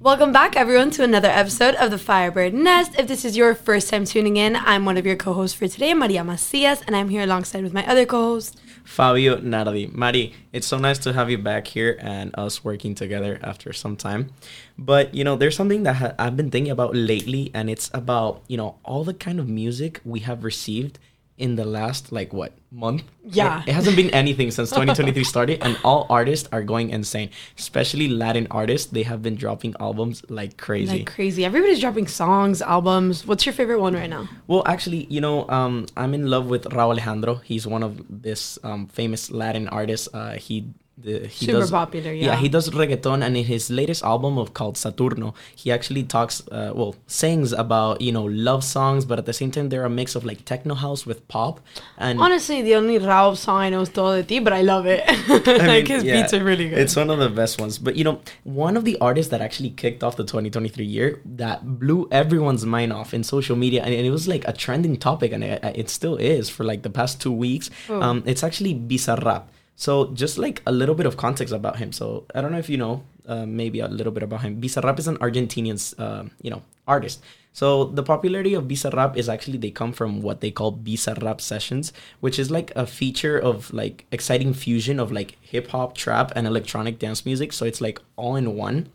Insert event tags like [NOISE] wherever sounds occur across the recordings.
Welcome back, everyone, to another episode of the Firebird Nest. If this is your first time tuning in, I'm one of your co-hosts for today, Maria Macias, and I'm here alongside with my other co-host, Fabio Nardi. Mari, it's so nice to have you back here and us working together after some time. But, you know, there's something that ha- I've been thinking about lately, and it's about, you know, all the kind of music we have received in the last like what month Yeah. it, hasn't been anything since 2023 [LAUGHS] started and all artists are going insane especially latin artists they have been dropping albums like crazy like crazy. Everybody's dropping songs, albums. What's your favorite one right now? well actually you know um, i'm in love with rauw alejandro he's one of this um, famous latin artists uh, he the, he Super does, popular, yeah. yeah, he does reggaeton, and in his latest album of called Saturno, he actually talks, uh, well, sings about you know love songs, but at the same time they're a mix of like techno house with pop, and Honestly, the only Rauw song I know is Todo de Ti, but I love it. [LAUGHS] I like mean, his yeah, beats are really good. It's one of the best ones. But you know, one of the artists that actually kicked off the 2023 year that blew everyone's mind off in social media, and, and it was like a trending topic, and it, it still is for like the past two weeks. Oh. Um, it's actually Bizarrap. So just like a little bit of context about him. So I don't know if you know, uh, maybe a little bit about him. Bizarrap is an Argentinian, uh, you know, artist. So the popularity of Bizarrap is actually they come from what they call Bizarrap sessions, which is like a feature of like exciting fusion of like hip hop, trap, and electronic dance music. So it's like all in one.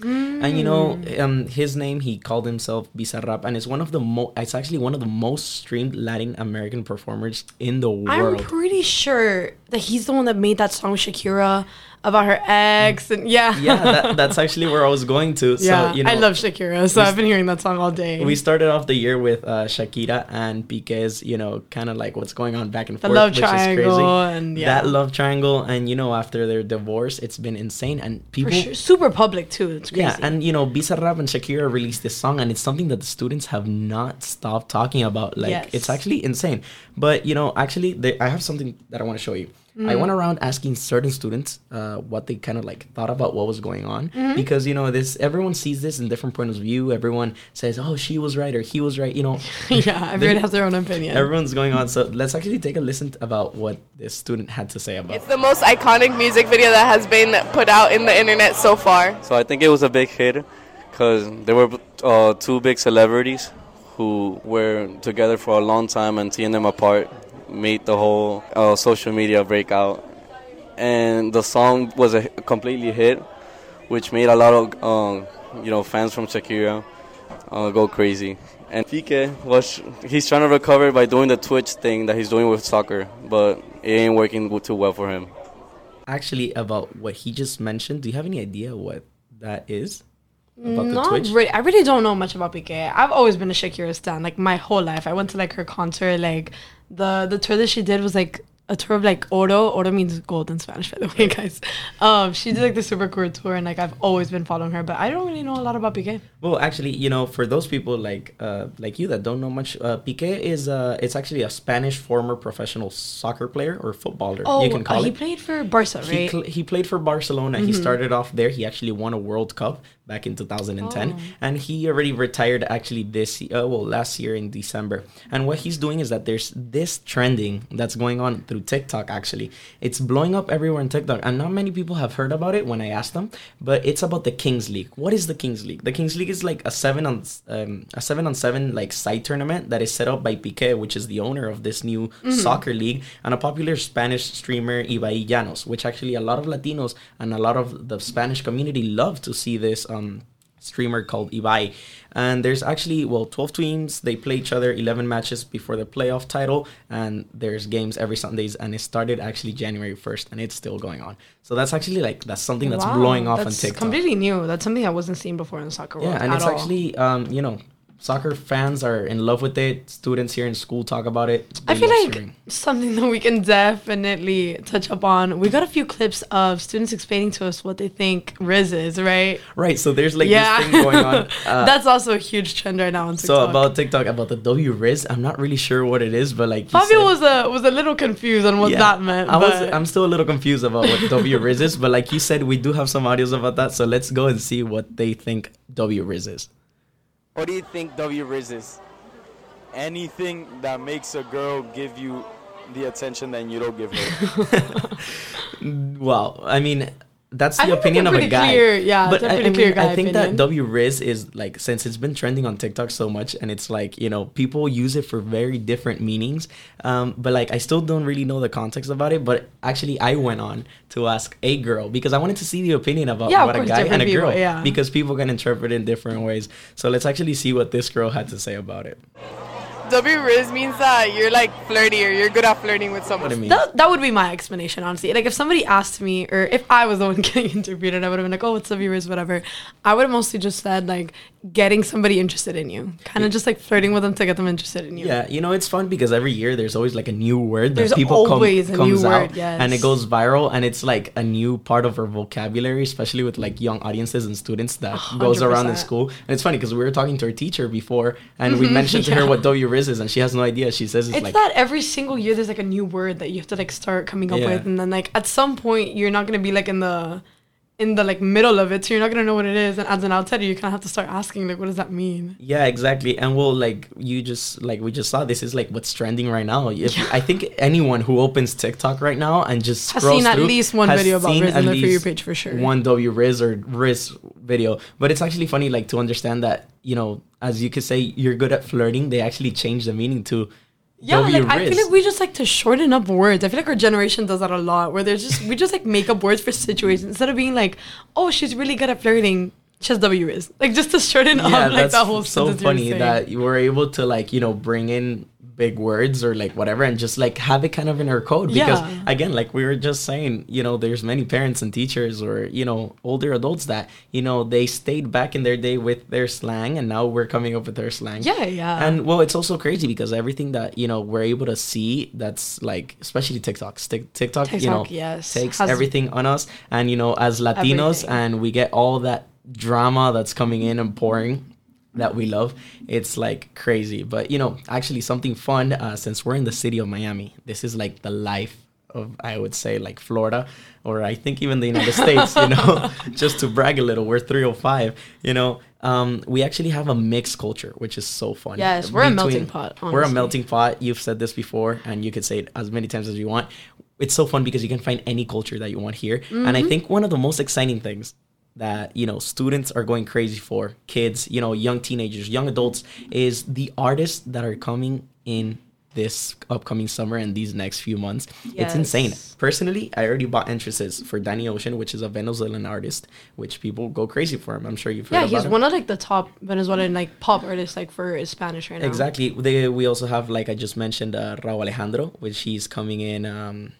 And you know, um, his name he called himself Bizarrap, and it's one of the mo. It's actually one of the most streamed Latin American performers in the world. I'm pretty sure that he's the one that made that song Shakira about her ex, and yeah, yeah, that, that's actually where I was going to. yeah. So you know, I love Shakira, so I've been hearing that song all day. we started off the year with uh, Shakira and Piqué's, you know, kind of like what's going on back and the forth, love which is triangle, crazy. and yeah, That love triangle, and you know, after their divorce, it's been insane, and people. sure, super public too. It's crazy. Yeah, and you know, Bizarrap and Shakira released this song, and it's something that the students have not stopped talking about. Like, Yes. it's actually insane. But you know, actually, they, I have something that I want to show you. Mm. I went around asking certain students uh, what they kind of like thought about what was going on Mm-hmm. because you know this everyone sees this in different points of view. Everyone says, "Oh, she was right" or "He was right." You know, [LAUGHS] yeah, everyone has their own opinion. everyone's going on. So let's actually take a listen about what this student had to say about. It's the most iconic music video that has been put out in the internet so far. So I think it was a big hit because there were uh, two big celebrities who were together for a long time and tearing them apart made the whole uh, social media breakout. And the song was a completely hit, which made a lot of um, you know fans from Shakira uh, go crazy. And Piqué was he's trying to recover by doing the Twitch thing that he's doing with soccer, but it ain't working too well for him. Actually, about what he just mentioned, do you have any idea what that is? About the Not Twitch? really. I really don't know much about Piqué. I've always been a Shakira stan, like my whole life. I went to like her concert. Like the the tour that she did was like a tour of like oro. Oro means gold in Spanish, by the way, guys. Um, she did like the super cool tour, and like I've always been following her, but I don't really know a lot about Piqué. Well, actually, you know, for those people like uh, like you that don't know much, uh, Piqué is uh, it's actually a Spanish former professional soccer player or footballer. Oh, you can call uh, he played for Barca, He, right? cl- he played for Barcelona. He started off there. He actually won a World Cup back in 2010, Oh. and he already retired actually this uh, well last year in December. And what he's doing is that there's this trending that's going on through TikTok. Actually, it's blowing up everywhere in TikTok, and not many people have heard about it when I asked them. But it's about the Kings League. What is the Kings League? The Kings League is like a seven on um, a seven on seven like side tournament that is set up by Piqué, which is the owner of this new soccer league, and a popular Spanish streamer Ibai Llanos, which actually a lot of Latinos and a lot of the Spanish community love to see this um, streamer called Ibai. And there's actually well 12 teams. They play each other 11 matches before the playoff title, and there's games every Sundays. And it started actually January 1st, and it's still going on. So that's actually like that's something that's Wow, blowing off that's on TikTok. completely new. That's something I wasn't seeing before in the soccer world. Yeah, and it's all. actually um, you know, soccer fans are in love with it. Students here in school talk about it. I feel like something [LAUGHS] that we can definitely touch up on. We got a few clips of students explaining to us what they think Rizz is, right? right. So there's like yeah, this thing going on. Uh, [LAUGHS] That's also a huge trend right now on TikTok. so about TikTok about the W Rizz, I'm not really sure what it is, but like Fabio was a was a little confused on what Yeah, that meant. I was. I'm still a little confused about what W Rizz is, but like you said, we do have some audios about that. So let's go and see what they think W Rizz is. What do you think W is? Anything that makes a girl give you the attention that you don't give her. [LAUGHS] Wow. I mean, that's the think it's a opinion of a guy. clear- yeah, but I, I mean, clear guy I think opinion. that W Rizz is like since it's been trending on TikTok so much, and it's like you know people use it for very different meanings. Um, but like I still don't really know the context about it. But actually, I went on to ask a girl because I wanted to see the opinion about Yeah, what a guy and a people, girl yeah. because people can interpret it in different ways. So let's actually see what this girl had to say about it. W Rizz means that you're like flirty or you're good at flirting with someone. What I mean. That, that would be my explanation, honestly. Like, if somebody asked me, or if I was the one [LAUGHS] getting interviewed, and I would have been like, oh, what's the viewers, whatever, I would have mostly just said, like, getting somebody interested in you. Kind of just like flirting with them to get them interested in you. Yeah, you know it's fun because every year there's always like a new word that There's people come, always a comes new out word, yes. and it goes viral and it's like a new part of our vocabulary, especially with like young audiences and students that [SIGHS] goes around in school. And it's funny because we were talking to our teacher before and we [LAUGHS] mentioned to her Mm-hmm. yeah. what W Rizz is and she has no idea. She says it's, It's like that every single year there's like a new word that you have to like start coming up Yeah. with, and then like at some point you're not gonna be like in the in the like middle of it, so you're not gonna know what it is. And as an outsider, you kind of have to start asking like, what does that mean? Yeah, exactly. And well, like you just like we just saw, this is like what's trending right now. If I think anyone who opens TikTok right now and just Has seen at least one video about Rizz in their For You least page for sure. One W Rizz or Rizz video, but it's actually funny, like to understand that you know, as you could say, you're good at flirting. They actually change the meaning to Yeah, like I feel like we just like to shorten up words. I feel like our generation does that a lot, where there's just we just like make up words for situations instead of being like, oh, she's really good at flirting. She has W Rizz, like just to shorten yeah, up like that whole so sentence you were funny that you were able to like you know bring in big words or like whatever and just like have it kind of in our code because Yeah. again like we were just saying you know there's many parents and teachers or you know older adults that you know they stayed back in their day with their slang and now we're coming up with their slang Yeah, yeah. and well it's also crazy because everything that you know we're able to see that's like especially tiktok Tik- tiktok, you know TikTok, yes, takes has everything on us and you know as latinos Everything. and we get all that drama that's coming in and pouring that we love it's like crazy. But you know actually something fun uh, since we're in the city of miami this is like the life of i would say like florida or i think even the united states you know? [LAUGHS] [LAUGHS] Just to brag a little we're 305 you know? Um, we actually have a mixed culture which is so fun. Yes, we're a melting pot, we're a melting pot. You've said this before and you could say it as many times as you want. It's so fun because you can find any culture that you want here. And Mm-hmm. i think one of the most exciting things that you know students are going crazy for kids you know young teenagers young adults is the artists that are coming in this upcoming summer and these next few months it's insane personally i already bought entrances for danny ocean which is a venezuelan artist which people go crazy for him i'm sure you've heard yeah, he's him. one of like the top Venezuelan like pop artists like for Spanish right now. Exactly. They, we also have, like I just mentioned, uh, Rauw Alejandro, which he's coming in. Um,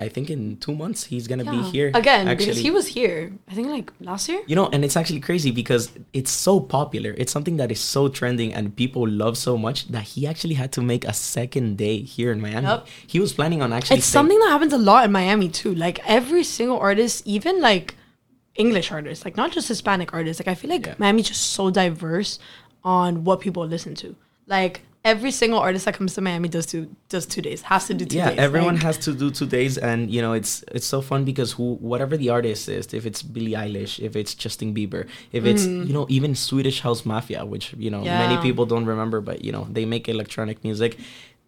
I think in two months he's gonna be here again Actually, because he was here. I think like last year. you know, and it's actually crazy because it's so popular. It's something that is so trending and people love so much that he actually had to make a second day here in Miami. Yep. He was planning on actually. It's staying- something that happens a lot in Miami too. Like every single artist, even like English artists, like not just Hispanic artists. Like I feel like Yeah. Miami's just so diverse on what people listen to. Like every single artist that comes to Miami does two does two days, has to do two yeah days. everyone Like, has to do two days and you know it's it's so fun because who whatever the artist is if it's billie eilish if it's justin bieber if it's mm-hmm. you know even swedish house mafia which you know many people don't remember but you know they make electronic music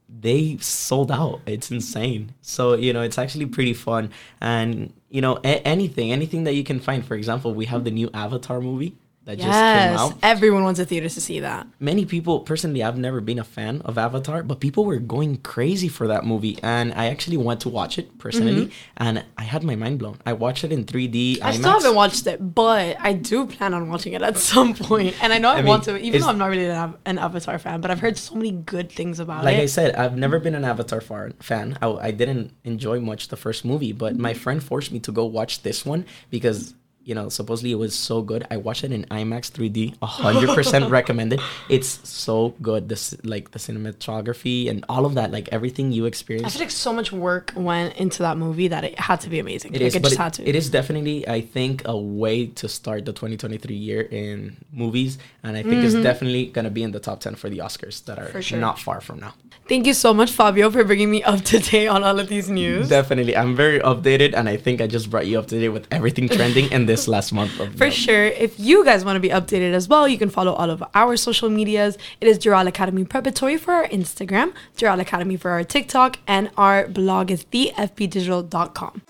they sold out. It's insane. So you know it's actually pretty fun. And you know a- anything anything that you can find. For example we have the new avatar movie that just came yes, out everyone wants the theaters to see that. many people personally i've never been a fan of avatar but people were going crazy for that movie and i actually went to watch it personally mm-hmm. and i had my mind blown i watched it in 3d I still haven't watched it, but I do plan on watching it at [LAUGHS] some point. And I know I, I mean, want to, even though I'm not really an, an Avatar fan, but I've heard so many good things about like it. Like I said, I've never been an Avatar far, fan. I, I didn't enjoy much the first movie, but my mm-hmm. friend forced me to go watch this one because you know supposedly it was so good. I watched it in IMAX 3D, hundred percent [LAUGHS] recommended. It's so good. This like the cinematography and all of that, like everything you I experience. feel like so much work went into that movie that it had to be amazing. It like is, it but just it- had to. it is definitely, I think, a way to start the 2023 year in movies, and I think it's definitely gonna be in the top 10 for the Oscars that are Mm-hmm. Sure. not far from now. Thank you so much, Fabio, for bringing me up to date on all of these news. Definitely, I'm very updated, and I think I just brought you up to date with everything trending in this [LAUGHS] last month of For month. sure. If you guys want to be updated as well, you can follow all of our social medias. It is Doral Academy Preparatory for our Instagram, Doral Academy for our TikTok, and our blog is thefbdigital.com.